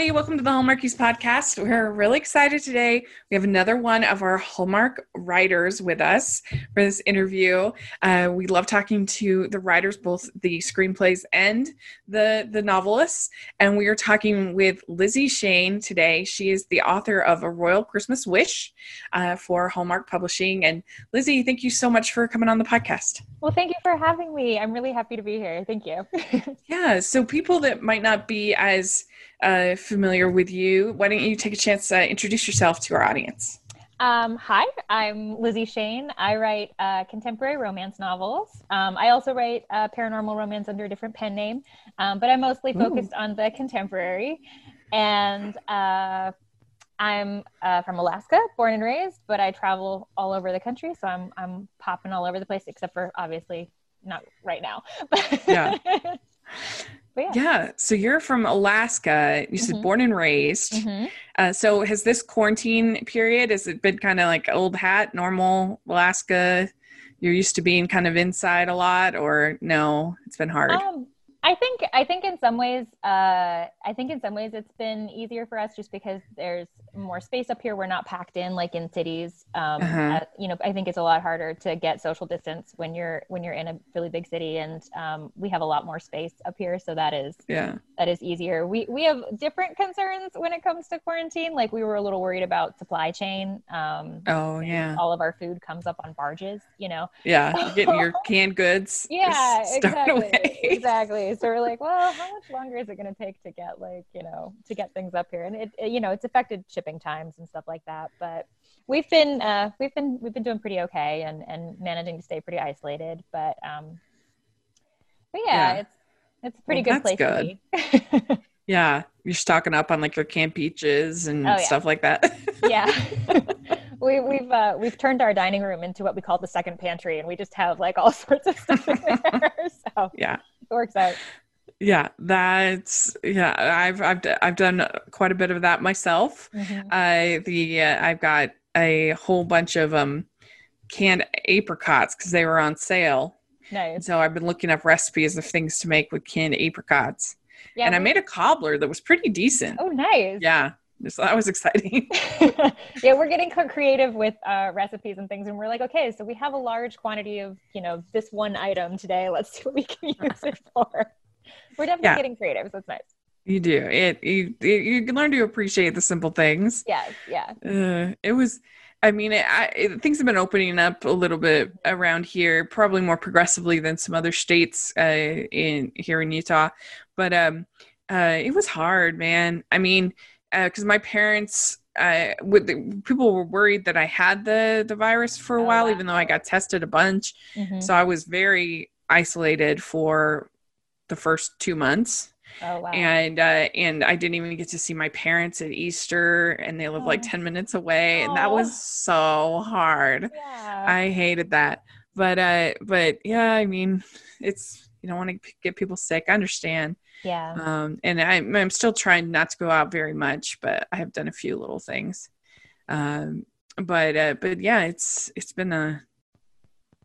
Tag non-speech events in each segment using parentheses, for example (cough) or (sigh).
everybody. Welcome to the Hallmarkies podcast. We're really excited today. We have another one of our Hallmark writers with us for this interview. Uh, we love talking to the writers, both the screenplays and the the novelists. And we are talking with Lizzie Shane today. She is the author of A Royal Christmas Wish uh, for Hallmark Publishing. And Lizzie, thank you so much for coming on the podcast. Well, thank you for having me. I'm really happy to be here. Thank you. (laughs) yeah. So people that might not be as uh, familiar with you, why don't you take a chance to introduce yourself to our audience? Um, hi, I'm Lizzie Shane. I write uh, contemporary romance novels. Um, I also write uh, paranormal romance under a different pen name, um, but I'm mostly focused Ooh. on the contemporary. And uh, I'm uh, from Alaska, born and raised, but I travel all over the country, so I'm I'm popping all over the place, except for obviously not right now. (laughs) yeah. Yeah. yeah. So you're from Alaska. You said mm-hmm. born and raised. Mm-hmm. Uh, so has this quarantine period, has it been kind of like old hat, normal Alaska? You're used to being kind of inside a lot or no, it's been hard? Um, I think I think in some ways uh, I think in some ways it's been easier for us just because there's more space up here. We're not packed in like in cities. Um, uh-huh. uh, you know, I think it's a lot harder to get social distance when you're when you're in a really big city, and um, we have a lot more space up here, so that is yeah that is easier. We we have different concerns when it comes to quarantine. Like we were a little worried about supply chain. Um, oh yeah, all of our food comes up on barges. You know. Yeah, getting your (laughs) canned goods. Yeah, (laughs) exactly, exactly so we're like, well, how much longer is it going to take to get like, you know, to get things up here? And it, it, you know, it's affected shipping times and stuff like that. But we've been, uh, we've been, we've been doing pretty okay and, and managing to stay pretty isolated. But, um, but yeah, yeah. it's, it's a pretty well, good place good. to be. (laughs) yeah. You're stocking up on like your camp beaches and oh, yeah. stuff like that. (laughs) yeah. (laughs) we, have we've uh, we've turned our dining room into what we call the second pantry, and we just have like all sorts of stuff in there. so yeah, works out. Yeah, that's yeah. I've I've I've done quite a bit of that myself. Mm-hmm. I the uh, I've got a whole bunch of um canned apricots because they were on sale. Nice. So I've been looking up recipes of things to make with canned apricots. Yeah, and I made a cobbler that was pretty decent. Oh, nice. Yeah. So that was exciting. (laughs) (laughs) yeah, we're getting creative with uh, recipes and things, and we're like, okay, so we have a large quantity of, you know, this one item today. Let's see what we can use it for. We're definitely yeah. getting creative. So it's nice. You do it. You you can learn to appreciate the simple things. Yes. Yeah. Uh, it was. I mean, it, I, it, things have been opening up a little bit around here, probably more progressively than some other states uh, in here in Utah. But um, uh, it was hard, man. I mean, because uh, my parents uh, with the, people were worried that I had the the virus for a oh, while, wow. even though I got tested a bunch. Mm-hmm. So I was very isolated for the first two months. Oh, wow. And uh, and I didn't even get to see my parents at Easter, and they live oh. like ten minutes away, and that was so hard. Yeah. I hated that, but uh, but yeah, I mean, it's you don't want to get people sick. I understand. Yeah. Um, and I'm, I'm still trying not to go out very much, but I have done a few little things. Um, but, uh, but yeah, it's, it's been a,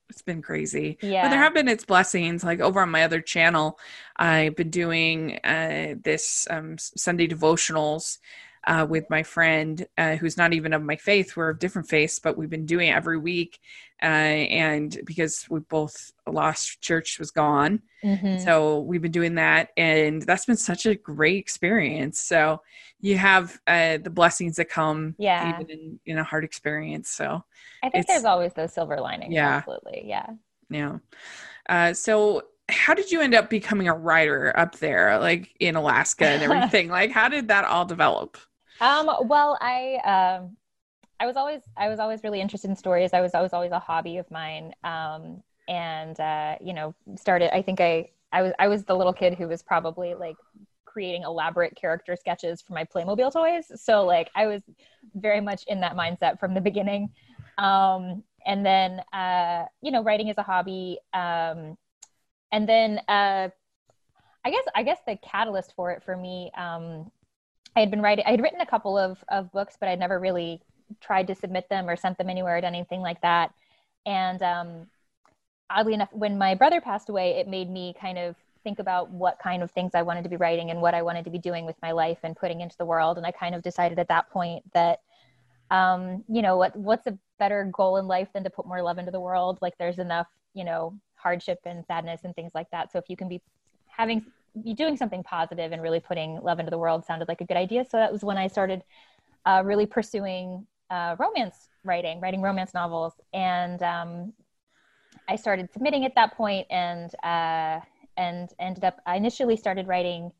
it's been crazy. Yeah. But there have been its blessings. Like over on my other channel, I've been doing uh, this um, Sunday devotionals uh, with my friend uh, who's not even of my faith. We're of different faiths, but we've been doing it every week. Uh, and because we both lost, church was gone. Mm-hmm. So we've been doing that. And that's been such a great experience. So you have uh, the blessings that come yeah. even in, in a hard experience. So I think there's always those silver linings. Yeah. Absolutely. Yeah. Yeah. Uh, so how did you end up becoming a writer up there like in alaska and everything (laughs) like how did that all develop um, well, I um, I was always I was always really interested in stories. I was always always a hobby of mine. Um, and uh, you know, started. I think I I was I was the little kid who was probably like creating elaborate character sketches for my Playmobil toys. So like I was very much in that mindset from the beginning. Um, and then uh, you know, writing is a hobby. Um, and then uh, I guess I guess the catalyst for it for me um, I had been writing, I had written a couple of, of books, but I'd never really tried to submit them or sent them anywhere or anything like that. And um, oddly enough, when my brother passed away, it made me kind of think about what kind of things I wanted to be writing and what I wanted to be doing with my life and putting into the world. And I kind of decided at that point that, um, you know, what what's a better goal in life than to put more love into the world? Like there's enough, you know, hardship and sadness and things like that. So if you can be having be doing something positive and really putting love into the world sounded like a good idea. So that was when I started uh, really pursuing uh, romance writing, writing romance novels, and um, I started submitting at that point, and uh, and ended up. I initially started writing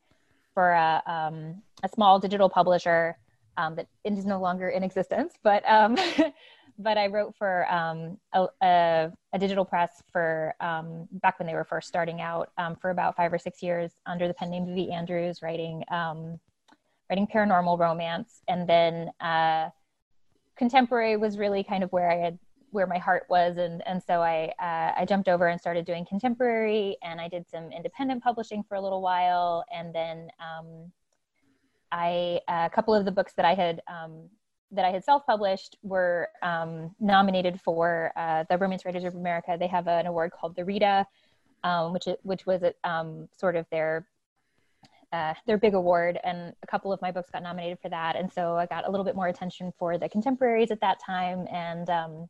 for a, um, a small digital publisher um, that is no longer in existence, (laughs) but um, (laughs) but I wrote for um, a, a, a, digital press for um, back when they were first starting out for about five or six years under the pen name Vivi Andrews, writing writing paranormal romance, and then uh, contemporary was really kind of where I had where my heart was, and and so I uh, I jumped over and started doing contemporary, and I did some independent publishing for a little while, and then. Um, I a couple of the books that I had um, that I had self-published were um, nominated for uh, the Romance Writers of America. They have an award called the Rita, um, which which was um, sort of their uh, their big award, and a couple of my books got nominated for that. And so I got a little bit more attention for the contemporaries at that time, and um,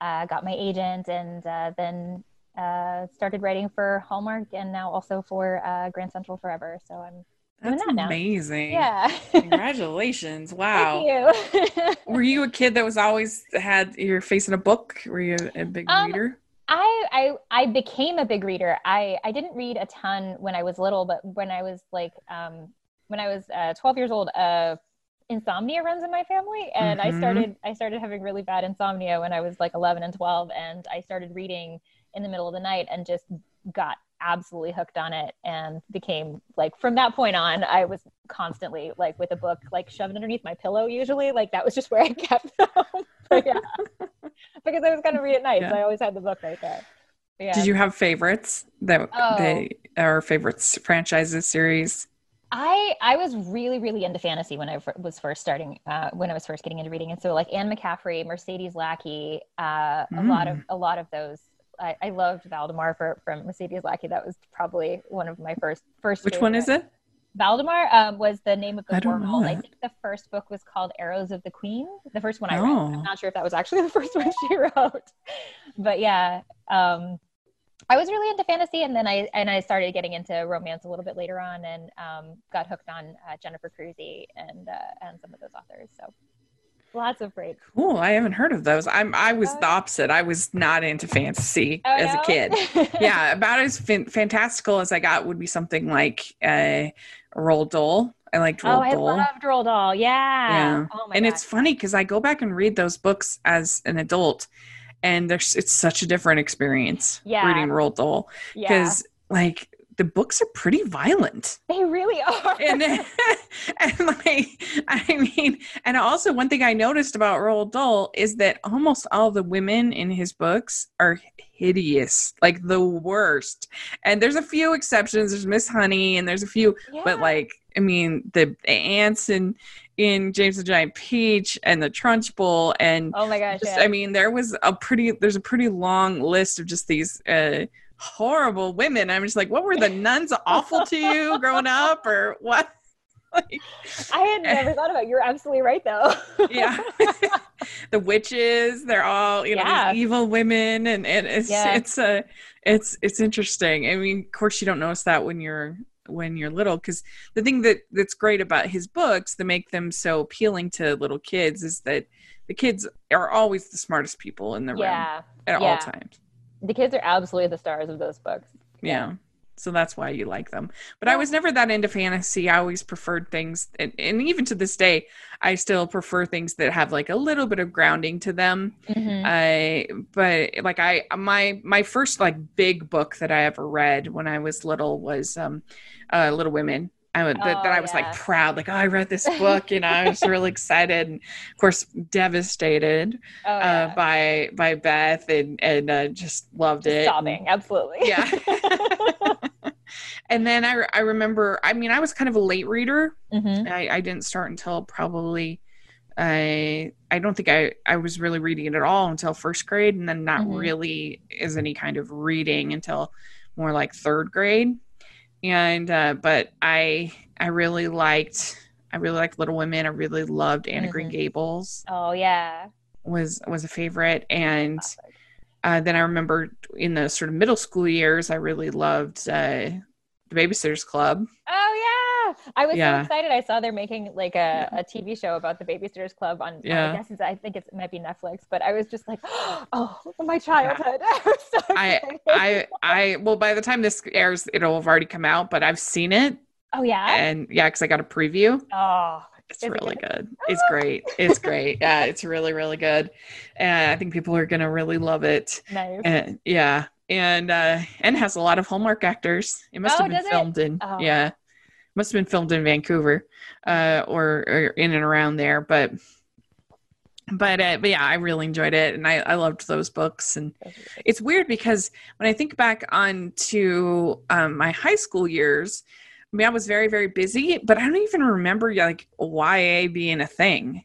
uh, got my agent, and uh, then uh, started writing for Hallmark, and now also for uh, Grand Central Forever. So I'm that's that amazing. Yeah. (laughs) Congratulations. Wow. Thank you. (laughs) Were you a kid that was always had your face in a book? Were you a big um, reader? I, I I became a big reader. I I didn't read a ton when I was little, but when I was like um when I was uh, 12 years old, uh insomnia runs in my family and mm-hmm. I started I started having really bad insomnia when I was like 11 and 12 and I started reading in the middle of the night and just got absolutely hooked on it and became like from that point on i was constantly like with a book like shoved underneath my pillow usually like that was just where i (laughs) kept them (laughs) yeah because i was going to read at night yeah. so i always had the book right there yeah. did you have favorites that oh. they are favorites franchises series I I was really really into fantasy when I f- was first starting uh, when I was first getting into reading, and so like Anne McCaffrey, Mercedes Lackey, uh, mm. a lot of a lot of those I, I loved Valdemar for, from Mercedes Lackey. That was probably one of my first first. Which one is it? Valdemar um, was the name of the world. I think the first book was called Arrows of the Queen. The first one I oh. read. I'm not sure if that was actually (laughs) the first one she wrote, but yeah, um, I was really into fantasy, and then I and I started getting into romance a little bit later on, and um, got hooked on uh, Jennifer Crusie and uh, and some of those authors. So Lots of great. Cool. I haven't heard of those. I'm I was the opposite. I was not into fantasy oh, as no? a kid. (laughs) yeah, about as fin- fantastical as I got would be something like uh, Roald Dahl. I liked Roald oh, Dahl. I loved Roald Dahl. Yeah. Yeah. Oh and God. it's funny because I go back and read those books as an adult, and there's it's such a different experience yeah. reading Roald Dahl because yeah. like the books are pretty violent. They really are. And, (laughs) (laughs) and like, I mean, and also one thing I noticed about Roald Dahl is that almost all the women in his books are hideous, like the worst. And there's a few exceptions. There's Miss Honey, and there's a few, yeah. but like, I mean, the, the aunts and in James the Giant Peach and the Trunchbull and oh my gosh, just, yeah. I mean, there was a pretty there's a pretty long list of just these uh horrible women. I'm just like, what were the nuns awful to you growing up or what? Like, (laughs) I had never thought about it. You're absolutely right though. (laughs) yeah. (laughs) the witches, they're all, you know, yeah. evil women and, and it's yeah. it's a it's it's interesting. I mean, of course you don't notice that when you're when you're little because the thing that that's great about his books that make them so appealing to little kids is that the kids are always the smartest people in the yeah. room at all times the kids are absolutely the stars of those books. Yeah. So that's why you like them. But. I was never that into fantasy. I always preferred things and, and, even to this day, I still prefer things that have like a little bit of grounding to them. Mm-hmm. I but like I my my first like big book that I ever read when I was little was um uh Little Women I would, oh, that, that, I was yeah. like proud, like, oh, I read this (laughs) book, you know, I was really excited and of course devastated oh, uh, yeah. uh, by by Beth and and uh, just loved it. Sobbing, absolutely. Yeah. (laughs) (laughs) and then I I remember, I mean, I was kind of a late reader. Mm-hmm. I, I didn't start until probably I I don't think I I was really reading it at all until first grade, and then not mm-hmm. really as any kind of reading until more like third grade. and uh, but I I really liked I really liked Little Women. I really loved Anna Green Mhm. Gables Oh yeah. was was a favorite, and uh, then I remember in the sort of middle school years, I really loved uh, the Babysitters Club. Oh yeah. I was Yeah. so excited. I saw they're making like a, a TV show about the Babysitters Club on. Yeah. I guess it's, I think it's, it might be Netflix, but I was just like, (gasps) oh, my childhood. (laughs) I so I. I I well, by the time this airs, it'll have already come out, but I've seen it, oh yeah. and yeah, because I got a preview. Oh. It's Is it really good? good. It's great. It's great. Yeah, it's really really good, and I think people are gonna really love it. (laughs) Nice. And yeah, and uh, and has a lot of Hallmark actors. It must Oh, have been does it? filmed in Oh. yeah, must have been filmed in Vancouver, uh, or, or in and around there. But but uh, but yeah, I really enjoyed it, and I I loved those books. And it's weird because when I think back on to um, my high school years, I mean, I was very very busy, but I don't even remember like YA being a thing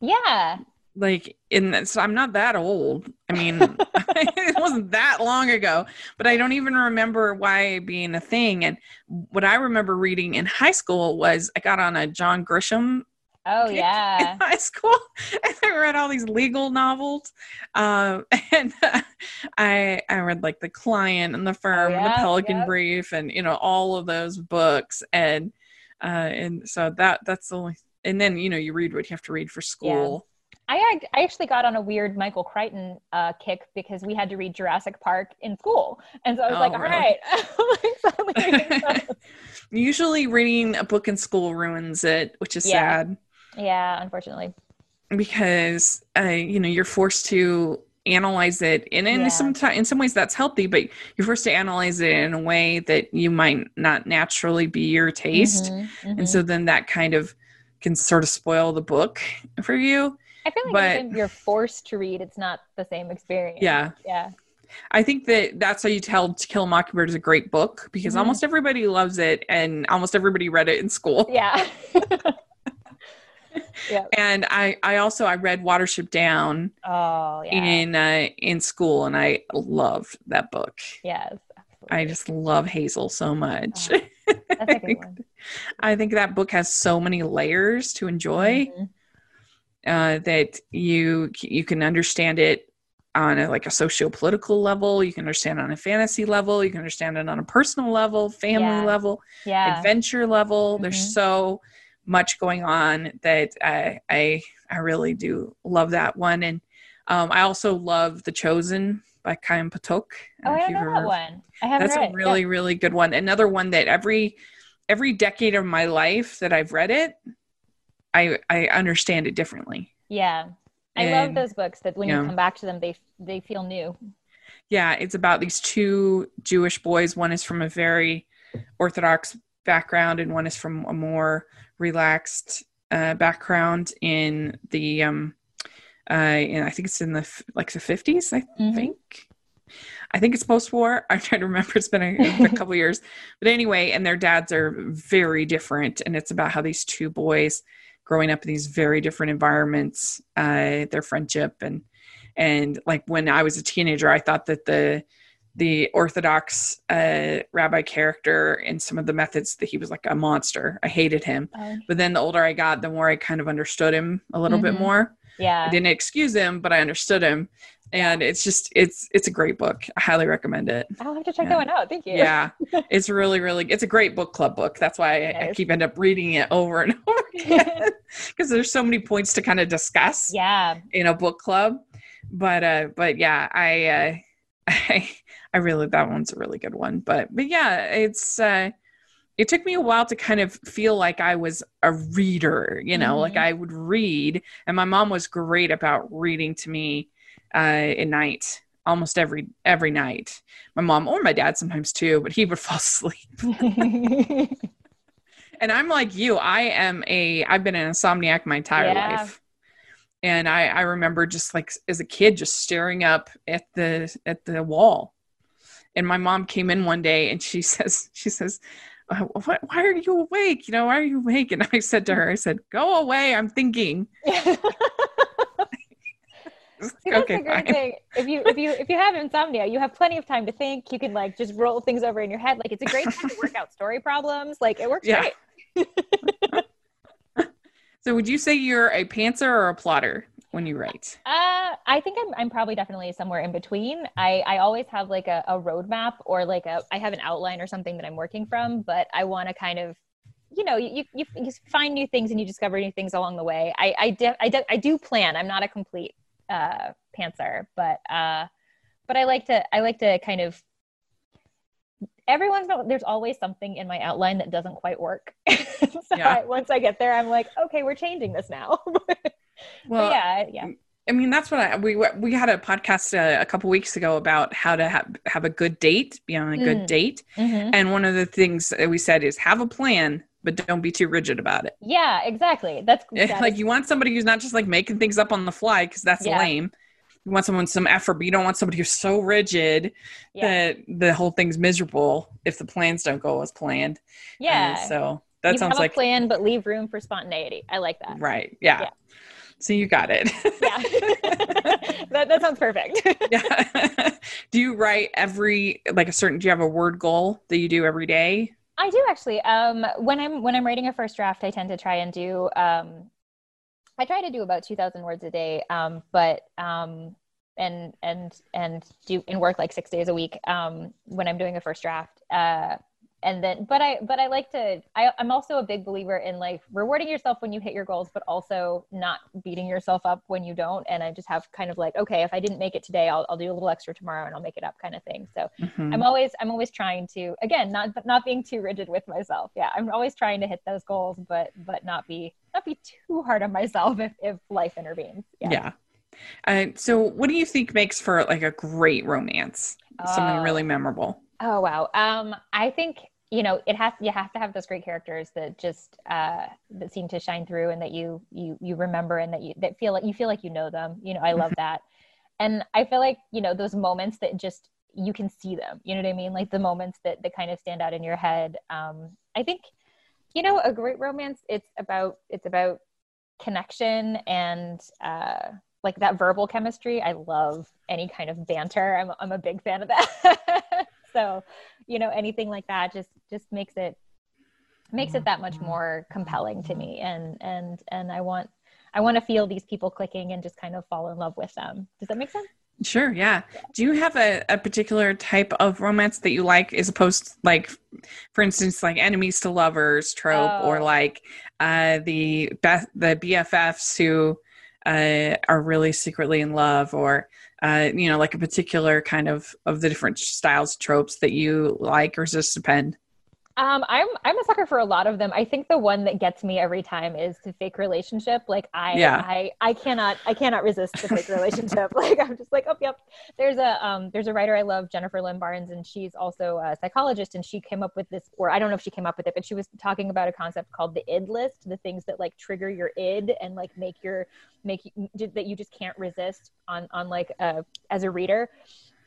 yeah. Like in that so i'm not that old. I mean (laughs) it wasn't that long ago but i don't even remember why being a thing. And what i remember reading in high school was i got on a john grisham Oh yeah. (laughs) in high school (laughs) and i read all these legal novels. Um, and uh, i i read like the client and the firm and the pelican brief and you know all of those books. And uh and so that that's the only and then you know you read what you have to read for school I I actually got on a weird Michael Crichton uh, kick because we had to read Jurassic Park in school, and so I was Oh, like, all really? right, (laughs) like, suddenly reading stuff. Usually, reading a book in school ruins it, which is Yeah. sad yeah, unfortunately. because uh, you know you're forced to analyze it, and in Yeah. some ti- in some ways that's healthy, but you're forced to analyze it in a way that you might not naturally be your taste, Mhm, mhm. and so then that kind of can sort of spoil the book for you. I feel like but- you're forced to read, it's not the same experience. Yeah, yeah, I think that that's how you tell To Kill a Mockingbird is a great book because Mhm. almost everybody loves it, and almost everybody read it in school. yeah. (laughs) yeah. and I I also I read Watership Down Oh yeah. in uh, in school, and I loved that book. yes. I just love Hazel so much. Oh, That's a good (laughs) one. I think that book has so many layers to enjoy Mhm. Uh, that you you can understand it on a, like a socio-political level you can understand it on a fantasy level you can understand it on a personal level family Yeah. level Yeah. adventure level. Mhm. There's so much going on that I I I really do love that one, and um, I also love The Chosen by Chaim Potok. Oh, I If don't you've know that one. I haven't That's read a really really good one. Another one that every every decade of my life that I've read it, I I understand it differently. Yeah. I love those books that when yeah. you come back to them, they they feel new. yeah, it's about these two Jewish boys. One is from a very Orthodox background, and one is from a more relaxed uh, background in the um, uh, and I think it's in the like the fifties. I Mhm. think. I think it's post-war. (laughs) I'm trying to remember. It's been a, it's been a (laughs) couple years, but anyway, and their dads are very different, and it's about how these two boys growing up in these very different environments, uh, their friendship and and like when I was a teenager, I thought that the the Orthodox uh, rabbi character and some of the methods that he was like a monster. I hated him, Oh, but then the older I got, the more I kind of understood him a little bit Mhm. More. I didn't excuse him, but I understood him, and it's just it's it's a great book. I highly recommend it. I'll have to check Yeah. that one out. Thank you. Yeah, (laughs) it's really really it's a great book club book. That's why I, I keep end up reading it over and over (laughs) again because there's so many points to kind of discuss yeah. in a book club. But uh but yeah, I uh (laughs) I I really that one's a really good one. But but yeah, it's uh it took me a while to kind of feel like I was a reader, you know, like Mhm. I would read and my mom was great about reading to me uh at night almost every every night. My mom or my dad sometimes too, but he would (laughs) fall asleep. (laughs) And I'm like you. I am a I've been an insomniac my entire Yeah. life. And I I remember just like as a kid just staring up at the at the wall. And my mom came in one day and she (laughs) says she says Uh, why are you awake? You know, why are you awake? And I said to her, I said, go away. I'm thinking. (laughs) That's okay, the great fine. thing. If you if you if you have insomnia, you have plenty of time to think. You can like just roll things over in your head. Like it's a great time to work out story problems. Like it works yeah. great. (laughs) so would you say you're a pantser or a plotter when you write? Uh, I think I'm I'm probably definitely somewhere in between. I I always have like a, a roadmap or like a I have an outline or something that I'm working from, but I want to kind of you know you, you you find new things and you discover new things along the way i i, de- I, de- I do plan i'm not a complete uh pantser but uh but i like to i like to kind of everyone's there's always something in my outline that doesn't quite work (laughs) so yeah. I, once i get there i'm like okay we're changing this now (laughs) well yeah yeah I mean, that's what I we we had a podcast uh, a couple weeks ago about how to have have a good date, be on a good mm. date, mm-hmm. and one of the things that we said is have a plan, but don't be too rigid about it. Yeah, exactly. That's (laughs) that like is- you want somebody who's not just like making things up on the fly because that's yeah. lame. You want someone some effort, but you don't want somebody who's so rigid yeah. that the whole thing's miserable if the plans don't go as planned. Yeah. So that you sounds like plan, but leave room for spontaneity. I like that. Right. Yeah. yeah. So you got it. yeah. (laughs) that, that sounds perfect. yeah. (laughs) do you write every like a certain do you have a word goal that you do every day? I do actually. Um, when I'm when I'm writing a first draft, I tend to try and do. Um, I try to do about two thousand words a day, um, but um, and and and do and work like six days a week um, when I'm doing a first draft. Uh, and then but i but i like to I, i'm also a big believer in like rewarding yourself when you hit your goals but also not beating yourself up when you don't. And i just have kind of like okay if i didn't make it today i'll, I'll do a little extra tomorrow and i'll make it up kind of thing. So mm-hmm. i'm always i'm always trying to again not but not being too rigid with myself. Yeah i'm always trying to hit those goals but but not be not be too hard on myself if, if life intervenes. Yeah, yeah. Uh, so what do you think makes for like a great romance? Something really oh. memorable. Oh wow. Um i think you know it has you have to have those great characters that just uh that seem to shine through and that you you you remember and that you that feel like you feel like you know them. You know i love that. And i feel like you know those moments that just you can see them. You know what i mean? Like the moments that that kind of stand out in your head. Um i think you know a great romance it's about it's about connection and uh like that verbal chemistry. I love any kind of banter. I'm, I'm a big fan of that (laughs) so you know anything like that just just makes it makes it that much more compelling to me and and and i want i want to feel these people clicking and just kind of fall in love with them does that make sense Sure, yeah. Do you have a, a particular type of romance that you like as opposed to like for instance like enemies to lovers trope oh. or like uh the be- the BFFs who uh are really secretly in love or uh, you know, like a particular kind of of the different styles, tropes that you like, or does it depend? Um, I'm I'm a sucker for a lot of them. I think the one that gets me every time is the fake relationship. Like I yeah. I I cannot I cannot resist the fake relationship. (laughs) like I'm just like, oh yep. There's a um there's a writer I love, Jennifer Lynn Barnes, and she's also a psychologist, and she came up with this, or I don't know if she came up with it, but she was talking about a concept called the id list, the things that like trigger your id and like make your make that you just can't resist on on like uh as a reader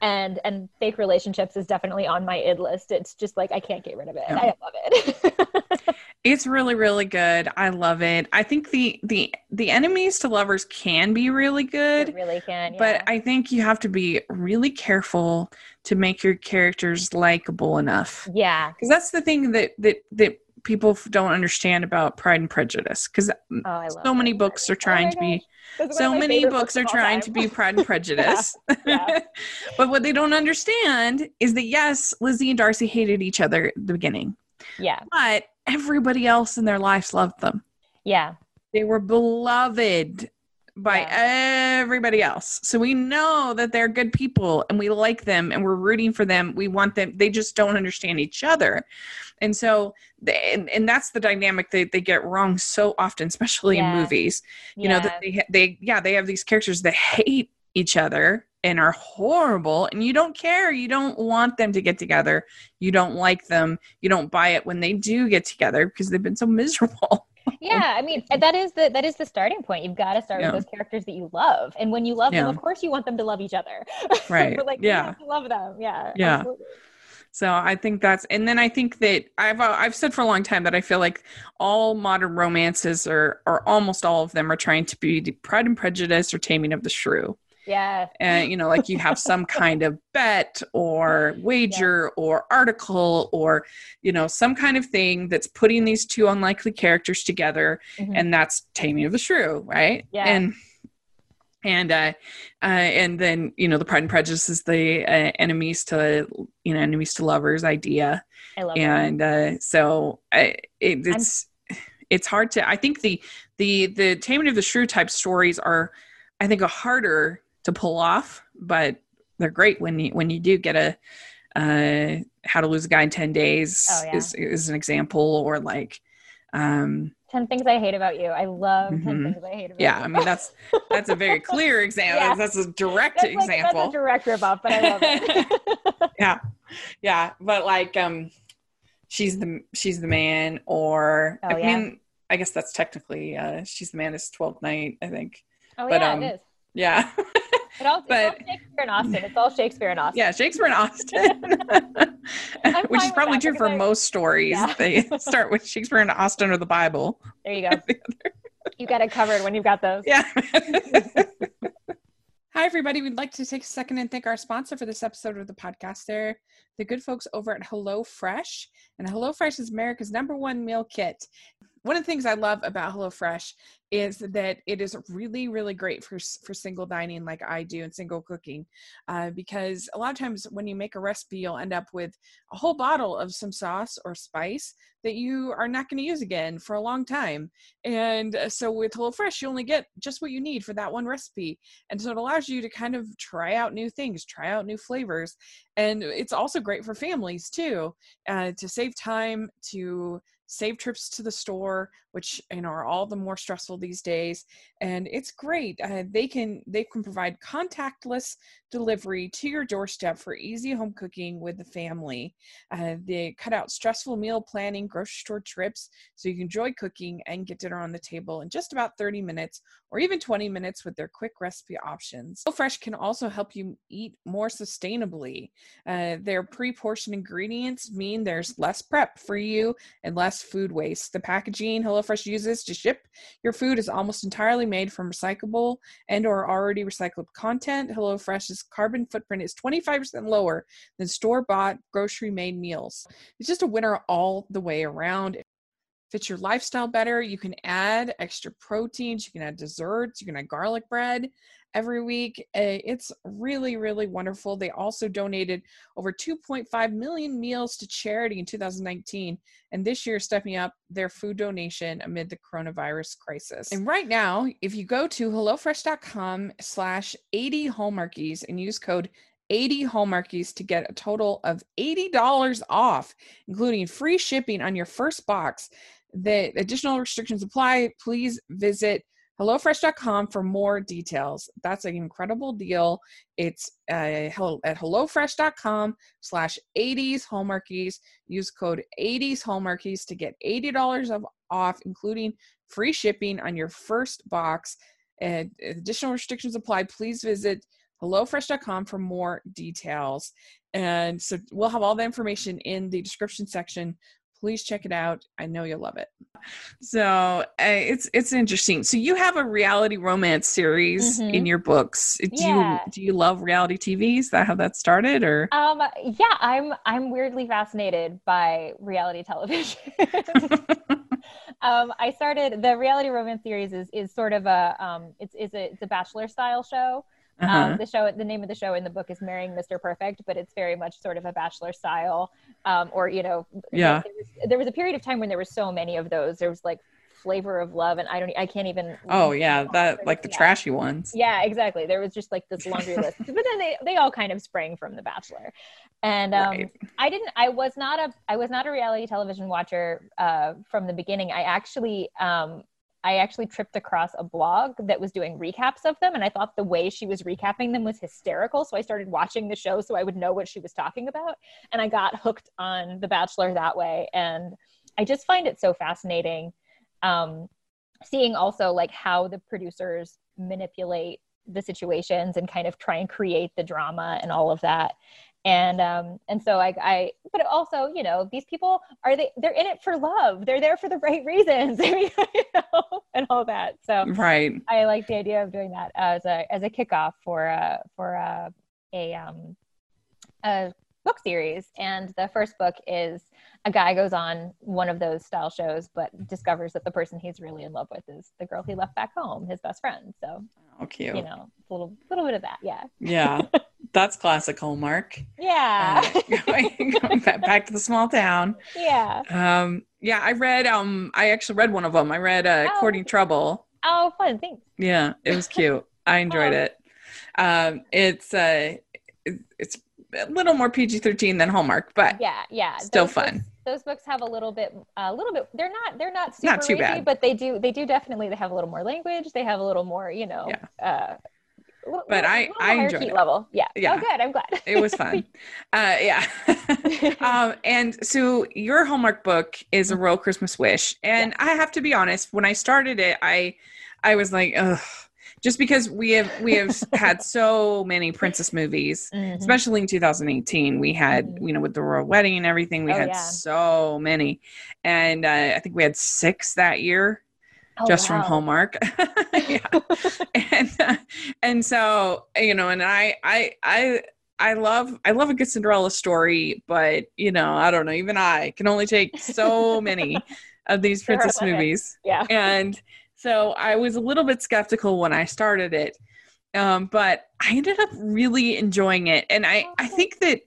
and and fake relationships is definitely on my id list. It's just like i can't get rid of it. Yeah. i love it. (laughs) It's really really good. I love it. I think the the the enemies to lovers can be really good it really can yeah. but i think you have to be really careful to make your characters likable enough. Yeah. Because that's the thing that that that people don't understand about Pride and Prejudice because oh, so many books are trying oh to be so many books, books are trying to be Pride and (laughs) Prejudice. yeah. Yeah. (laughs) but what they don't understand is that yes, Lizzie and Darcy hated each other at the beginning. Yeah. But everybody else in their lives loved them. Yeah. They were beloved by yeah. everybody else. So we know that they're good people and we like them and we're rooting for them. We want them. They just don't understand each other. And so, they, and, and that's the dynamic that they get wrong so often, (laughs) especially yeah. in movies. You yeah. know, that they, they, yeah, they have these characters that hate each other and are horrible and you don't care you don't want them to get together you don't like them you don't buy it when they do get together because they've been so (laughs) miserable yeah i mean that is the that is the starting point you've got to start yeah. with those characters that you love and when you love yeah. them of course you want them to love each other (laughs) right like yeah love them yeah yeah absolutely. So I think that's, and then I think that I've uh, I've said for a long time that I feel like all modern romances are, or almost all of them, are trying to be Pride and Prejudice or Taming of the Shrew. Yeah. And, you know, like you have some kind of bet or (laughs) wager yeah. or article or, you know, some kind of thing that's putting these two unlikely characters together. Mm-hmm. And that's Taming of the Shrew, right? Yeah. And, and uh, uh, and then you know the Pride and Prejudice is the uh, enemies to you know enemies to lovers idea, I love and uh, so I, it, it's I'm... it's hard to. I think the the the Taming of the Shrew type stories are, I think, a harder to pull off, but they're great when you when you do get a uh, How to Lose a Guy in Ten Days oh, yeah. is is an example, or like um 10 things I hate about you. I love mm-hmm. 10 things I hate about yeah, you. I mean that's that's a very clear (laughs) example. yeah. That's a direct that's like, example. That's a direct but I love it. (laughs) (laughs) yeah. Yeah. But like um she's the she's the man or oh, I yeah. mean I guess that's technically uh she's the man is 12th night, I think. Oh but, yeah, um, it is. Yeah. It all, but, it's all Shakespeare and Austen. It's all Shakespeare and Austen. Yeah, Shakespeare and Austen. (laughs) (laughs) Which is probably true for I, most stories. Yeah. they (laughs) start with Shakespeare and Austen or the Bible. There you go. you got it covered when you've got those. Yeah. Hi, everybody. We'd like to take a second and thank our sponsor for this episode of the podcast. They're the good folks over at HelloFresh. And HelloFresh is America's number one meal kit one of the things I love about HelloFresh is that it is really, really great for for single dining, like I do, and single cooking, uh, because a lot of times when you make a recipe, you'll end up with a whole bottle of some sauce or spice that you are not going to use again for a long time. And uh, so with HelloFresh, you only get just what you need for that one recipe, and so it allows you to kind of try out new things, try out new flavors, and it's also great for families too, uh, to save time to save trips to the store which you know are all the more stressful these days and it's great uh, they can they can provide contactless delivery to your doorstep for easy home cooking with the family. Uh, they cut out stressful meal planning grocery store trips so you can enjoy cooking and get dinner on the table in just about 30 minutes or even 20 minutes with their quick recipe options. Fresh can also help you eat more sustainably. Uh, their pre-portioned ingredients mean there's less prep for you and less food waste. The packaging HelloFresh uses to ship your food is almost entirely made from recyclable and or already recycled content. HelloFresh's carbon footprint is 25% lower than store-bought grocery-made meals. It's just a winner all the way around fits your lifestyle better. You can add extra proteins, you can add desserts, you can add garlic bread every week. Eh, it's really, really wonderful. They also donated over 2.5 million meals to charity in 2019, and this year stepping up their food donation amid the coronavirus crisis. And right now, if you go to hellofresh.com slash 80 hallmarkies and use code 80 Hallmarkies to get a total of $80 off, including free shipping on your first box. The additional restrictions apply. Please visit HelloFresh.com for more details. That's an incredible deal. It's uh, at HelloFresh.com slash 80s Hallmarkies. Use code 80s Hallmarkies to get $80 of off, including free shipping on your first box. And additional restrictions apply. Please visit HelloFresh.com for more details. And so we'll have all the information in the description section please check it out. I know you'll love it. So uh, it's it's interesting. So you have a reality romance series mm-hmm. in your books. Do yeah. you do you love reality tv is that how that started or? Um yeah i'm i'm weirdly fascinated by reality television. (laughs) Um i started the reality romance series is is sort of a um it's it's a it's a bachelor style show uh-huh. Um, the show, the name of the show in the book is "Marrying Mr. Perfect," but it's very much sort of a bachelor style, um, or you know, yeah. There was, there was, a period of time when there were so many of those. There was like flavor of love, and I don't, I can't even. Oh yeah, that like the trashy ones. Yeah, exactly. There was just like this laundry (laughs) list, but then they they all kind of sprang from The Bachelor, and um, right. I didn't. I was not a I was not a reality television watcher uh, from the beginning. I actually um, I actually tripped across a blog that was doing recaps of them. And I thought the way she was recapping them was hysterical. So I started watching the show so I would know what she was talking about. And I got hooked on The Bachelor that way. And I just find it so fascinating um, seeing also like how the producers manipulate the situations and kind of try and create the drama and all of that. And um and so I I but also you know these people are they they're in it for love. They're there for the right reasons (laughs) you know, and all that. So right. I like the idea of doing that as a as a kickoff for uh for uh, a um a book series. And the first book is a guy goes on one of those style shows but discovers that the person he's really in love with is the girl he left back home his best friend. So oh cute. you know a little little bit of that. Yeah. Yeah (laughs) that's classic hallmark. Yeah. Uh, (laughs) going, going back to the small town. Yeah. Um yeah i read um i actually read one of them. I read uh Oh. courting trouble. Oh fun thanks. Yeah it was (laughs) cute. I enjoyed Oh. it. Um it's uh it- it's a little more pg-13 than hallmark but yeah yeah. Still Those fun. books, those books have a little bit a little bit they're not they're not super Not too racy, bad. but they do they do definitely they have a little more language. They have a little more you know Yeah. uh little- But little- I- little I enjoyed it. level yeah Yeah. oh good i'm glad it was fun (laughs) uh yeah (laughs) um and so your hallmark book is a Mm-hmm. royal christmas wish and i have to be honest when i started it i i was like ugh just because we have we have (laughs) had so many princess movies Mhm. especially in 2018 we had Mhm. you know with the royal wedding and everything we Oh, had yeah. so many and uh, i think we had six that year Oh, just from hallmark (laughs) (laughs) and uh, and so you know and i i i i love i love a good cinderella story but you know i don't know even i can only take so many of these (laughs) There princess movies. Yeah. And so i was a little bit skeptical when i started it um, but i ended up really enjoying it. And i i think that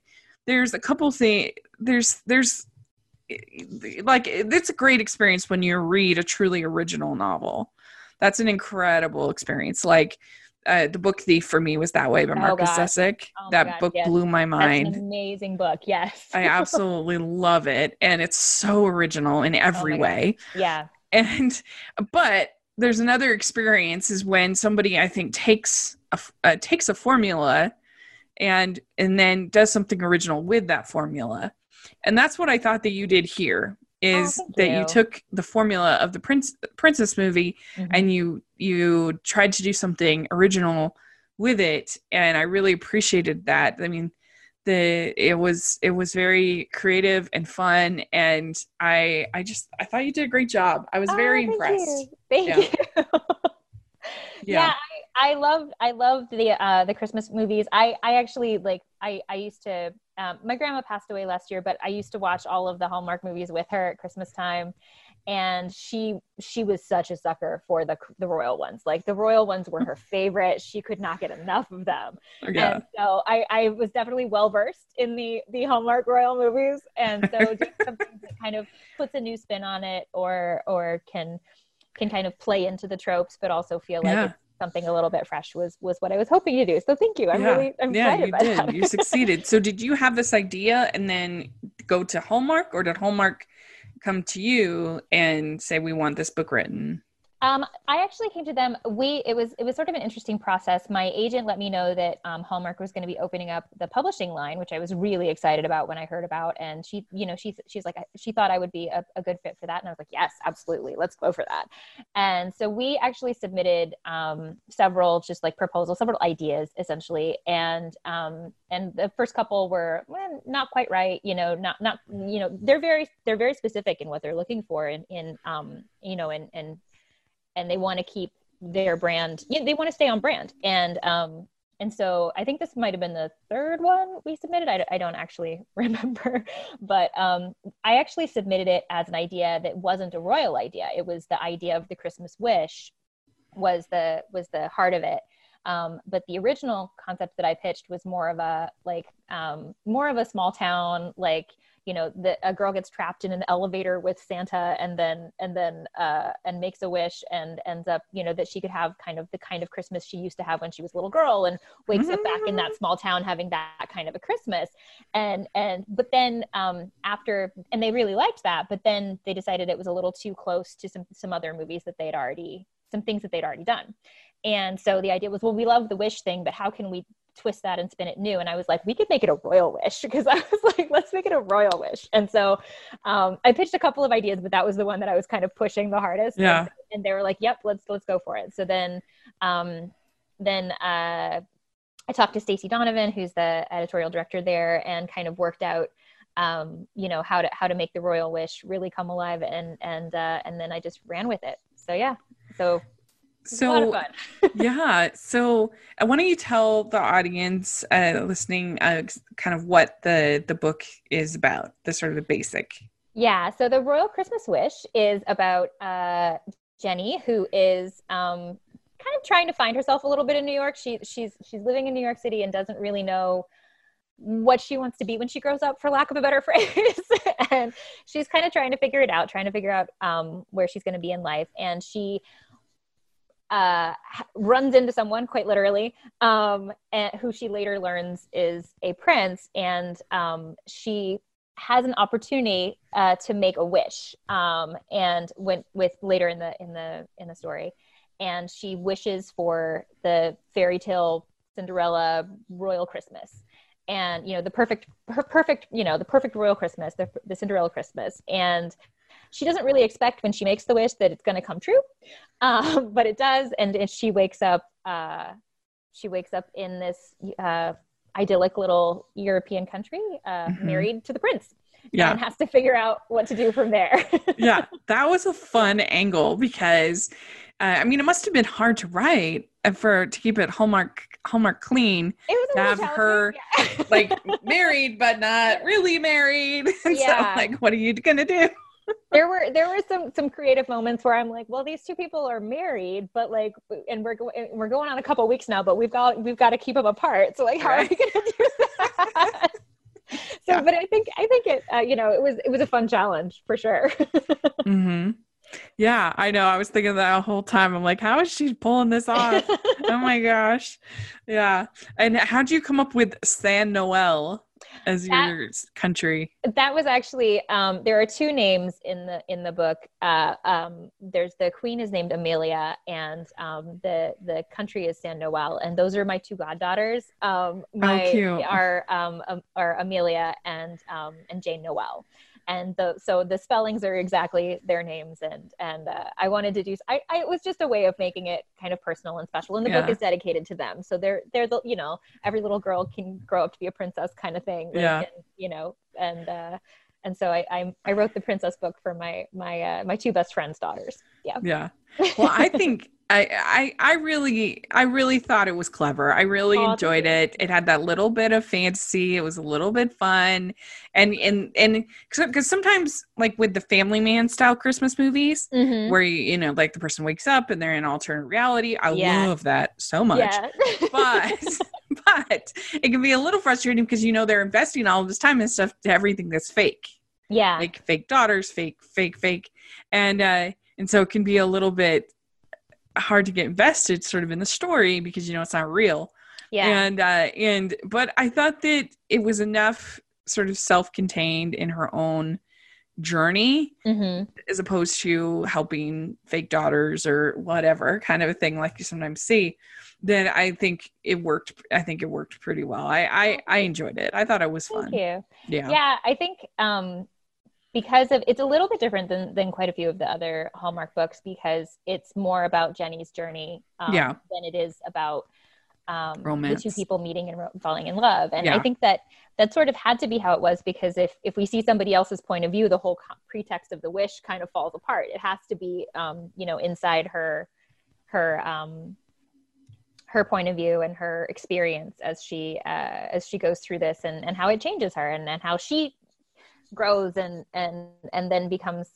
there's a couple things there's there's like it's a great experience when you read a truly original novel that's an incredible experience like uh, the book thief for me was that way by Oh, Markus God. Zusak. Oh, that God, book yes. blew my that's mind an amazing book yes i absolutely (laughs) love it and it's so original in every Oh God. way yeah and but there's another experience is when somebody i think takes a uh, takes a formula and and then does something original with that formula and that's what i thought that you did here is Oh, that you. you. took the formula of the prince princess movie Mhm. and you you tried to do something original with it and i really appreciated that i mean the it was it was very creative and fun and i i just i thought you did a great job i was Oh, very thank impressed you. thank Yeah. you (laughs) yeah, yeah, I, I loved I love the uh the Christmas movies. I I actually like I I used to um, my grandma passed away last year, but I used to watch all of the Hallmark movies with her at Christmas time. And she she was such a sucker for the the royal ones. Like the royal ones were her (laughs) favorite. She could not get enough of them. yeah. And so I, I was definitely well versed in the the Hallmark royal movies, and so doing (laughs) something that kind of puts a new spin on it, or or can can kind of play into the tropes, but also feel like Yeah. it's something a little bit fresh was was what I was hoping to do. So thank you. I'm yeah. really I'm yeah excited you by did that. you succeeded so (laughs) did you have this idea and then go to hallmark or did hallmark come to you and say we want this book written Um, I actually came to them. We it was it was sort of an interesting process. My agent let me know that um, Hallmark was going to be opening up the publishing line, which I was really excited about when I heard about. And she, you know, she's she's like she thought I would be a, a good fit for that, and I was like, yes, absolutely, let's go for that. And so we actually submitted um, several just like proposals, several ideas essentially, and um, and the first couple were well, not quite right. You know, not not you know they're very they're very specific in what they're looking for in in um, you know and and and they want to keep their brand you know, they want to stay on brand. And um and so i think this might have been the third one we submitted i, I don't actually (laughs) remember. But um i actually submitted it as an idea that wasn't a royal idea. It was the idea of the christmas wish was the was the heart of it. Um, but the original concept that i pitched was more of a like um, more of a small town like you know the, a girl gets trapped in an elevator with santa and then and then uh, and makes a wish and ends up you know that she could have kind of the kind of christmas she used to have when she was a little girl and wakes up back in that small town having that kind of a christmas. And and but then um, after and they really liked that but then they decided it was a little too close to some some other movies that they'd already some things that they'd already done. And so the idea was well we love the wish thing but how can we twist that and spin it new. And i was like we could make it a royal wish because (laughs) i was like let's make it a royal wish. And so um, i pitched a couple of ideas but that was the one that i was kind of pushing the hardest. Yeah. and, and they were like yep let's let's go for it. So then um, then uh, I talked to Stacy Donovan, who's the editorial director there, and kind of worked out, um, you know, how to how to make the royal wish really come alive, and and uh, and then I just ran with it. So yeah, so so (laughs) yeah so uh, why don't you tell the audience uh, listening uh, kind of what the the book is about the sort of the basic? Yeah so the royal christmas wish is about uh, jenny who is um, kind of trying to find herself a little bit in new york. She, she's she's living in new york city and doesn't really know what she wants to be when she grows up for lack of a better (laughs) phrase. And she's kind of trying to figure it out trying to figure out um, where she's going to be in life. And she uh, runs into someone quite literally, um, and who she later learns is a prince, and um, she has an opportunity uh, to make a wish, um, and when with later in the in the in the story, and she wishes for the fairy tale Cinderella royal Christmas, and you know the perfect her perfect you know the perfect royal Christmas, the, the Cinderella Christmas, and she doesn't really expect when she makes the wish that it's going to come true, (laughs) um, but it does. And, and she wakes up, uh, she wakes up in this uh, idyllic little European country, uh, mm-hmm. married to the prince. Yeah. And has to figure out what to do from there. (laughs) yeah, that was a fun angle because, uh, I mean, it must have been hard to write for to keep it hallmark hallmark clean to have her yeah. like married but not really married (laughs) and yeah. so like what are you gonna do there were there were some some creative moments where I'm like, well, these two people are married, but like, and we're going we're going on a couple weeks now, but we've got we've got to keep them apart. So like, how right. are we going to do that? (laughs) so, yeah. but I think I think it uh, you know it was it was a fun challenge for sure. (laughs) mm-hmm. Yeah, I know. I was thinking that the whole time. I'm like, how is she pulling this off? oh my (laughs) gosh. Yeah. And how do you come up with San Noel? As that, your country. That was actually um, there are two names in the in the book. Uh, um, there's the queen is named amelia and um, the the country is san noel. And those are my two goddaughters. Um, my oh, cute. are um, are amelia and um, and jane noel and the, so the spellings are exactly their names and and uh, i wanted to do I, I, it was just a way of making it kind of personal and special and the yeah. book is dedicated to them so they're they're the you know every little girl can grow up to be a princess kind of thing yeah and, you know and uh and so I, I, I wrote the princess book for my my uh, my two best friends' daughters. Yeah. Yeah. Well, I think (laughs) I, I I really I really thought it was clever. I really oh, enjoyed it. It had that little bit of fantasy. It was a little bit fun, and and and because sometimes like with the Family Man style Christmas movies, mm-hmm. where you you know like the person wakes up and they're in alternate reality. I yeah. love that so much, yeah. but (laughs) (laughs) but it can be a little frustrating because you know they're investing all this time and stuff to everything that's fake. Yeah, like fake daughters, fake, fake, fake, and uh, and so it can be a little bit hard to get invested sort of in the story because you know it's not real. Yeah. And uh and but i thought that it was enough sort of self-contained in her own journey mm-hmm. as opposed to helping fake daughters or whatever kind of a thing like you sometimes see then i think it worked i think it worked pretty well. I i, I enjoyed it. I thought it was fun. Thank you. Yeah. Yeah i think um because of it's a little bit different than than quite a few of the other Hallmark books because it's more about Jenny's journey um, yeah. than it is about um, Romance. the two people meeting and ro- falling in love. And yeah. I think that that sort of had to be how it was because if if we see somebody else's point of view, the whole co- pretext of the wish kind of falls apart. It has to be um, you know inside her her um, her point of view and her experience as she uh, as she goes through this and, and how it changes her and, and how she grows and and and then becomes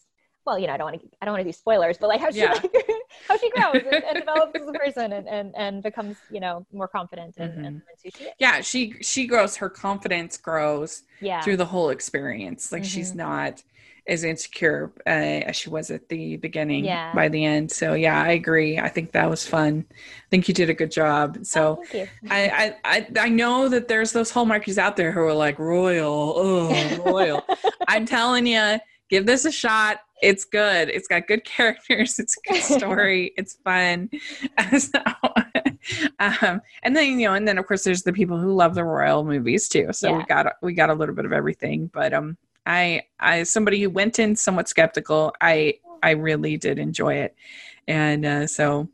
well, you know, I don't want to I don't want to do spoilers, but like how she yeah. like, (laughs) how she grows and, and, (laughs) develops as a person and, and and becomes you know more confident and, mm-hmm. and, she yeah she she grows her confidence grows yeah through the whole experience like mm-hmm. she's not as insecure uh, as she was at the beginning yeah. by the end. So yeah, I agree. I think that was fun. I think you did a good job. So oh, I, I, I know that there's those hallmarkies out there who are like royal, oh royal. (laughs) I'm telling you, give this a shot. It's good. It's got good (laughs) characters. It's a good story. (laughs) it's fun. so, um, and then you know, and then of course there's the people who love the royal movies too. So yeah. we got we got a little bit of everything. But um, I, I, somebody who went in somewhat skeptical, I, I really did enjoy it, and uh, so,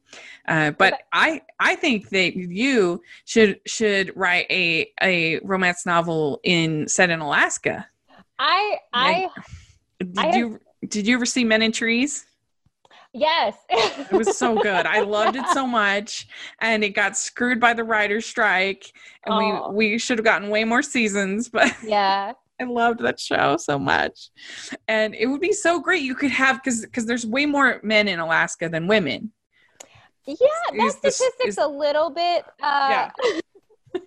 Uh, but I I think that you should should write a a romance novel in set in Alaska. I I (sighs) Did I have- you did you ever see Men in Trees? yes. It was so good. I loved it so much, and it got screwed by the writer's strike, and Aw. we we should have gotten way more seasons. But yeah. I loved that show so much, and it would be so great. You could have because because there's way more men in Alaska than women. Yeah, that Is the- statistic's is- a little bit uh (laughs) it's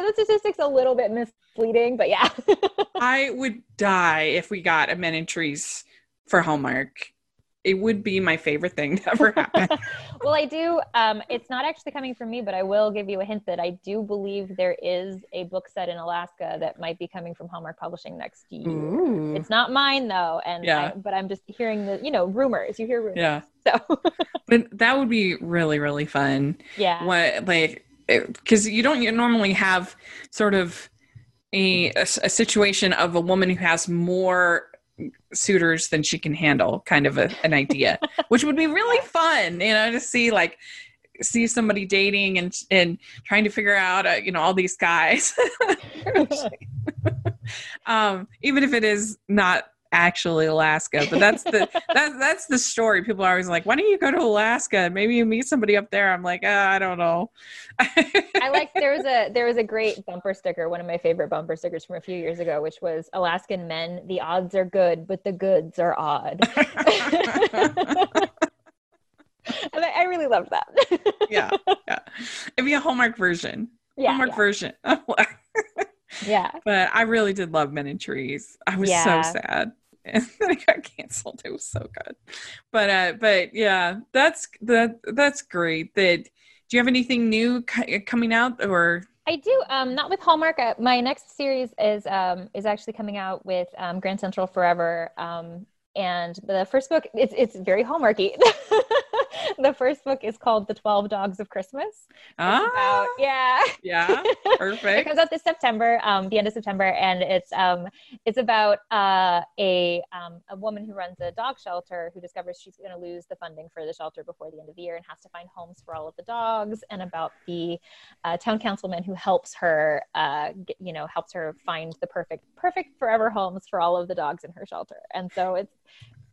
a, the statistic's a little bit misleading, but yeah. (laughs) I would die if we got a Men in Trees for Hallmark. It would be my favorite thing to ever (laughs) happen. well, I do. Um, it's not actually coming from me, but I will give you a hint that I do believe there is a book set in Alaska that might be coming from Hallmark Publishing next year. Ooh. It's not mine though, and Yeah. I, but I'm just hearing the you know rumors. You hear rumors, Yeah, so (laughs) but that would be really really fun. yeah, what like because you don't you normally have sort of a a situation of a woman who has more suitors than she can handle kind of a, an idea (laughs) which would be really fun you know to see like see somebody dating and and trying to figure out uh, you know all these guys. (laughs) (laughs) Um even if it is not actually alaska but that's the (laughs) that's that's the story people are always like why don't you go to alaska maybe you meet somebody up there i'm like uh, i don't know I like (laughs) there was a there was a great bumper sticker, one of my favorite bumper stickers from a few years ago, which was Alaskan men, the odds are good, but the goods are odd. (laughs) and I, I really loved that. yeah, yeah. It'd be a Hallmark version. yeah, Hallmark yeah, version. yeah. but I really did love Men in Trees. I was Yeah. so sad. And then (laughs) it got canceled. It was so good. But uh but yeah, that's that that's great. That do you have anything new c- coming out or I do. Um, not with Hallmark. Uh, my next series is um, is actually coming out with um, Grand Central Forever. Um, and the first book, it's it's very Hallmarky. (laughs) (laughs) the first book is called The Twelve Dogs of Christmas. Ah, about yeah. yeah, (laughs) Perfect. it comes out this September, um, the end of September, and it's um, it's about uh, a um, a woman who runs a dog shelter who discovers she's going to lose the funding for the shelter before the end of the year and has to find homes for all of the dogs, and about the uh, town councilman who helps her, uh, get, you know, helps her find the perfect perfect forever homes for all of the dogs in her shelter, and so it's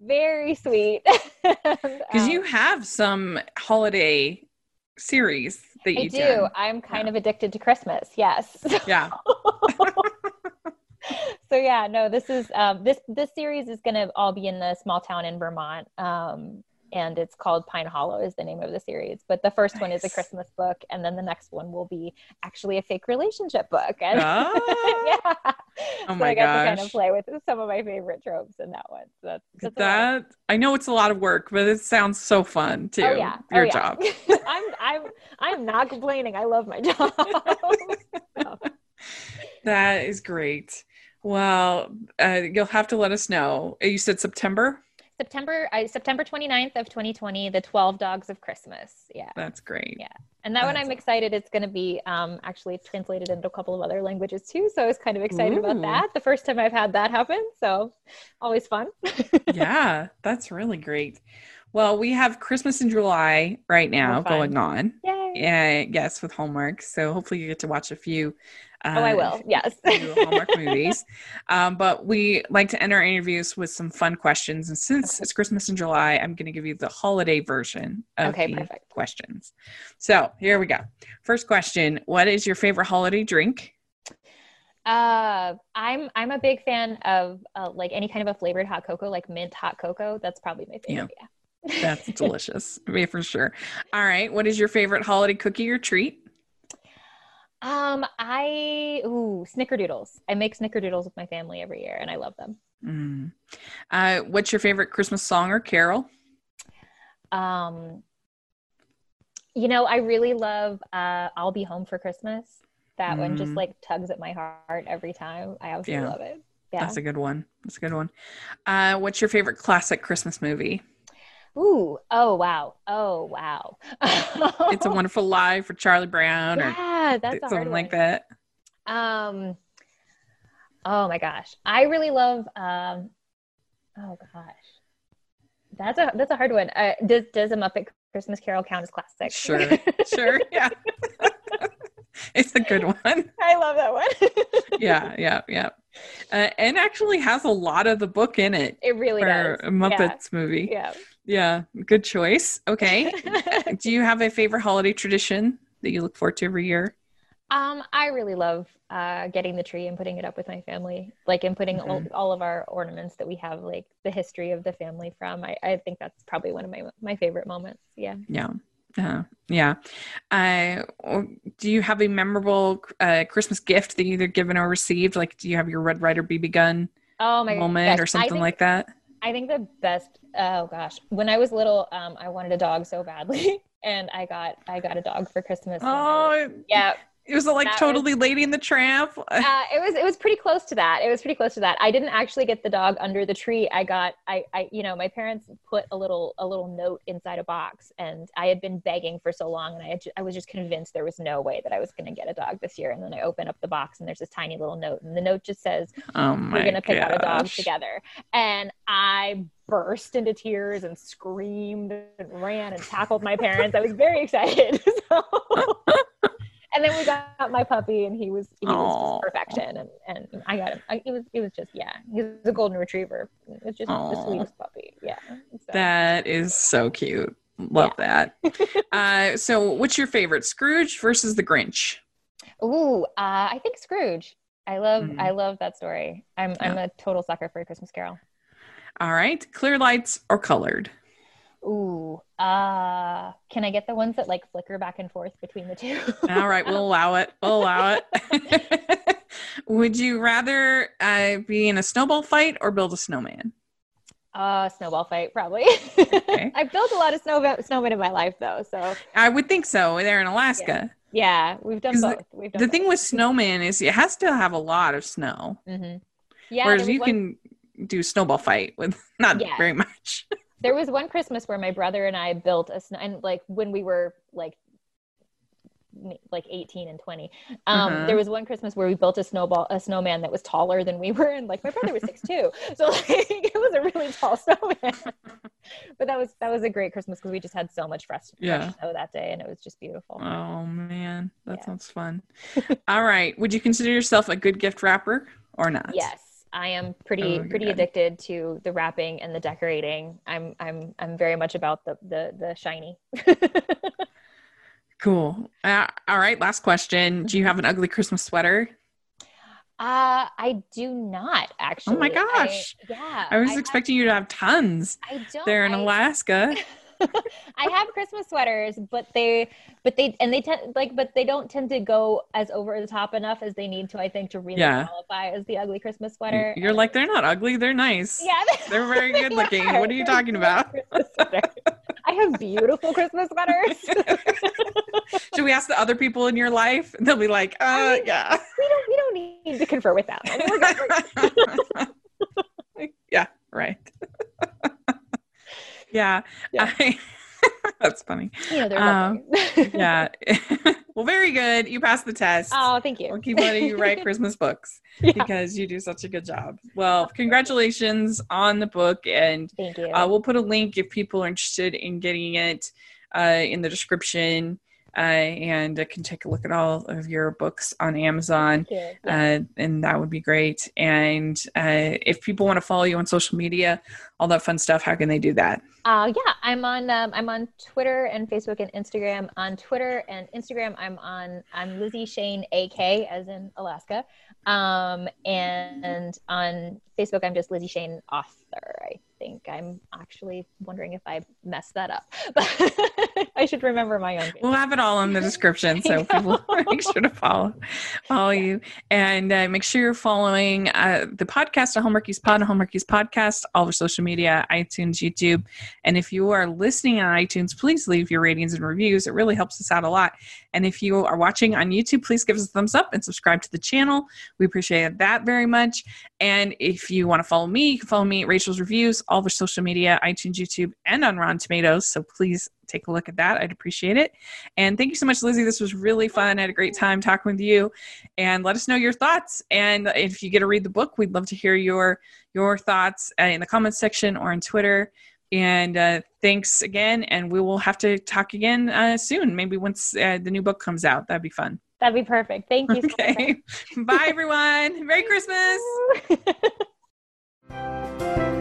very sweet (laughs) Because you have some holiday series that I you do. I'm kind of addicted to Christmas. Yes. (laughs) Yeah. so yeah, no, this is um, this this series is going to all be in the small town in Vermont, um, and it's called Pine Hollow is the name of the series. But the first one is a Christmas book, and then the next one will be actually a fake relationship book. And (laughs) Ah. yeah, Oh so I got to kind of play with some of my favorite tropes in that one. So that's, that's a lot of- that I know it's a lot of work, but it sounds so fun too. Oh yeah, Your oh, yeah. job. (laughs) I'm I'm I'm not complaining. I love my job. So. (laughs) That is great. Well, uh, you'll have to let us know. You said September? September I, September 29th of 2020, the 12 Dogs of Christmas. Yeah. That's great. Yeah. And that one I'm excited it's going to be um, actually translated into a couple of other languages too. So I was kind of excited Ooh. about that. The first time I've had that happen. So always fun. (laughs) yeah, that's really great. Well, we have Christmas in July right now Oh, going on. Yay. Yeah, yes, with Hallmark. So hopefully you get to watch a few. Uh, oh, I will. Yes. (laughs) Hallmark movies. Um, but we like to end our interviews with some fun questions. And since it's Christmas in July, I'm going to give you the holiday version of Okay, the perfect. questions. So here we go. First question What is your favorite holiday drink? Uh, I'm I'm a big fan of uh, like any kind of a flavored hot cocoa, like mint hot cocoa. That's probably my favorite. Yeah. That's (laughs) delicious. Mean, for sure. All right. What is your favorite holiday cookie or treat? Um, I ooh snickerdoodles. I make snickerdoodles with my family every year, and I love them. Mm. Uh, what's your favorite Christmas song or carol? Um, you know, I really love uh, "I'll Be Home for Christmas." That one just Mm. like tugs at my heart every time. I absolutely Yeah. love it. Yeah. That's a good one. That's a good one. Uh, what's your favorite classic Christmas movie? Ooh. Oh wow. Oh wow. It's a Wonderful Life for Charlie Brown or (laughs) yeah, that's a something like that. Um. Oh my gosh, I really love. Um. Oh gosh, that's a that's a hard one. Uh, does does a Muppet Christmas Carol count as classic? Sure, (laughs) sure, yeah. (laughs) it's a good one. I love that one. (laughs) yeah, yeah, yeah. Uh, and actually has a lot of the book in it. It really for does. a Muppets movie. Yeah. Yeah, good choice. Okay. Do you have a favorite holiday tradition that you look forward to every year? Um, I really love uh, getting the tree and putting it up with my family, like and putting all, Mhm. all of our ornaments that we have, like the history of the family from. I, I think that's probably one of my my favorite moments. Yeah. Yeah. Uh, yeah. Uh, do you have a memorable uh, Christmas gift that you either given or received? Like, do you have your Red Ryder BB gun Oh my moment gosh. or something think- like that? I think the best. Oh gosh, when I was little, um, I wanted a dog so badly, (laughs) and I got I got a dog for Christmas. was- Oh, yeah. It was like That was- totally Lady and the Tramp. (laughs) Uh, it was it was pretty close to that. It was pretty close to that. I didn't actually get the dog under the tree. I got I I you know my parents put a little a little note inside a box, and I had been begging for so long, and I had I was just convinced there was no way that I was going to get a dog this year. And then I open up the box, and there's this tiny little note, and the note just says, Oh "We're going to pick out a dog together." And I burst into tears and screamed and ran and tackled my parents. I was very excited. (laughs) So- (laughs) and then we got my puppy, and he was he was Aw. perfection, and and I got him. I, it was it was just yeah, he was a golden retriever. It was just the sweetest puppy. Yeah. So, That is so cute. Love that. (laughs) uh, so, what's your favorite, Scrooge versus the Grinch? Ooh, uh, I think Scrooge. I love Mhm. I love that story. I'm I'm a total sucker for a Christmas Carol. All right, clear lights or colored? Ooh, uh, can I get the ones that like flicker back and forth between the two? All right, we'll allow it. We'll allow it. (laughs) Would you rather uh, be in a snowball fight or build a snowman? Uh, snowball fight, probably. Okay. (laughs) I've built a lot of snow snowmen in my life, though. So I would think so. They're in Alaska. yeah, we've done both. We've done The thing with snowman is it has to have a lot of snow, hmm yeah, whereas you one- can do snowball fight with not Yeah. very much. (laughs) there was one Christmas where my brother and I built a snow, and like when we were like like 18 and 20 um Uh-huh. there was one christmas where we built a snowball a snowman that was taller than we were and like my brother was six two so like (laughs) it was a really tall snowman (laughs) but that was that was a great christmas because we just had so much fresh, Yeah. snow that day and it was just beautiful Oh man, that Yeah. sounds fun. (laughs) All right, would you consider yourself a good gift wrapper or not? Yes, I am pretty Oh, pretty addicted to the wrapping and the decorating. I'm I'm I'm very much about the the the shiny. (laughs) Cool. Uh, all right, last question. Do you have an ugly Christmas sweater? Uh, I do not actually. Oh my I- gosh. yeah. I was have- expecting you to have tons. I don't. They're in I, Alaska. (laughs) (laughs) I have Christmas sweaters, but they, but they, and they tend like, but they don't tend to go as over the top enough as they need to. I think to really Yeah. qualify as the ugly Christmas sweater. You're And- like, they're not ugly, they're nice. yeah, (laughs) They're very (laughs) they good looking. are. What are you They're talking about? I have beautiful Christmas sweaters. Should we ask the other people in your life? They'll be like, uh, mean- yeah. we don't we don't need to confer with them. I mean, we're good. yeah, right. Yeah. Yeah. I, (laughs) that's funny. You know, they're Um. (laughs) Yeah. (laughs) well, very good. You passed the test. oh, thank you. We'll keep letting you write Christmas books Yeah. because you do such a good job. Well, congratulations on the book. And Thank you. uh, we'll put a link if people are interested in getting it uh, in the description. Uh, and uh, can take a look at all of your books on Amazon. Yeah. uh, and that would be great. And uh, if people want to follow you on social media, all that fun stuff, how can they do that? Uh, yeah, I'm on um, I'm on Twitter and Facebook and Instagram. On Twitter and Instagram, I'm on I'm Lizzie Shane AK as in Alaska, um, and on Facebook, I'm just Lizzie Shane author. I think I'm actually wondering if I messed that up, (laughs) but I should remember my own. We'll have it all in the description, so (laughs) people (laughs) make sure to follow follow you and uh, make sure you're following uh, the podcast, a Hallmarkies Pod, a Hallmarkies Podcast, all over social media, iTunes, YouTube, and if you are listening on iTunes, please leave your ratings and reviews. It really helps us out a lot. And if you are watching on YouTube, please give us a thumbs up and subscribe to the channel. We appreciate that very much. And if you want to follow me, you can follow me at Rachel's Reviews, all over social media, iTunes, YouTube, and on Rotten Tomatoes. So please take a look at that. I'd appreciate it. And thank you so much, Lizzie. This was really fun. I had a great time talking with you. And let us know your thoughts. And if you get to read the book, we'd love to hear your your thoughts uh, in the comments section or on Twitter. And uh, thanks again. And we will have to talk again uh, soon, maybe once uh, the new book comes out. That'd be fun. That'd be perfect. Thank you. Okay. (laughs) Bye, everyone. Merry Christmas. (laughs)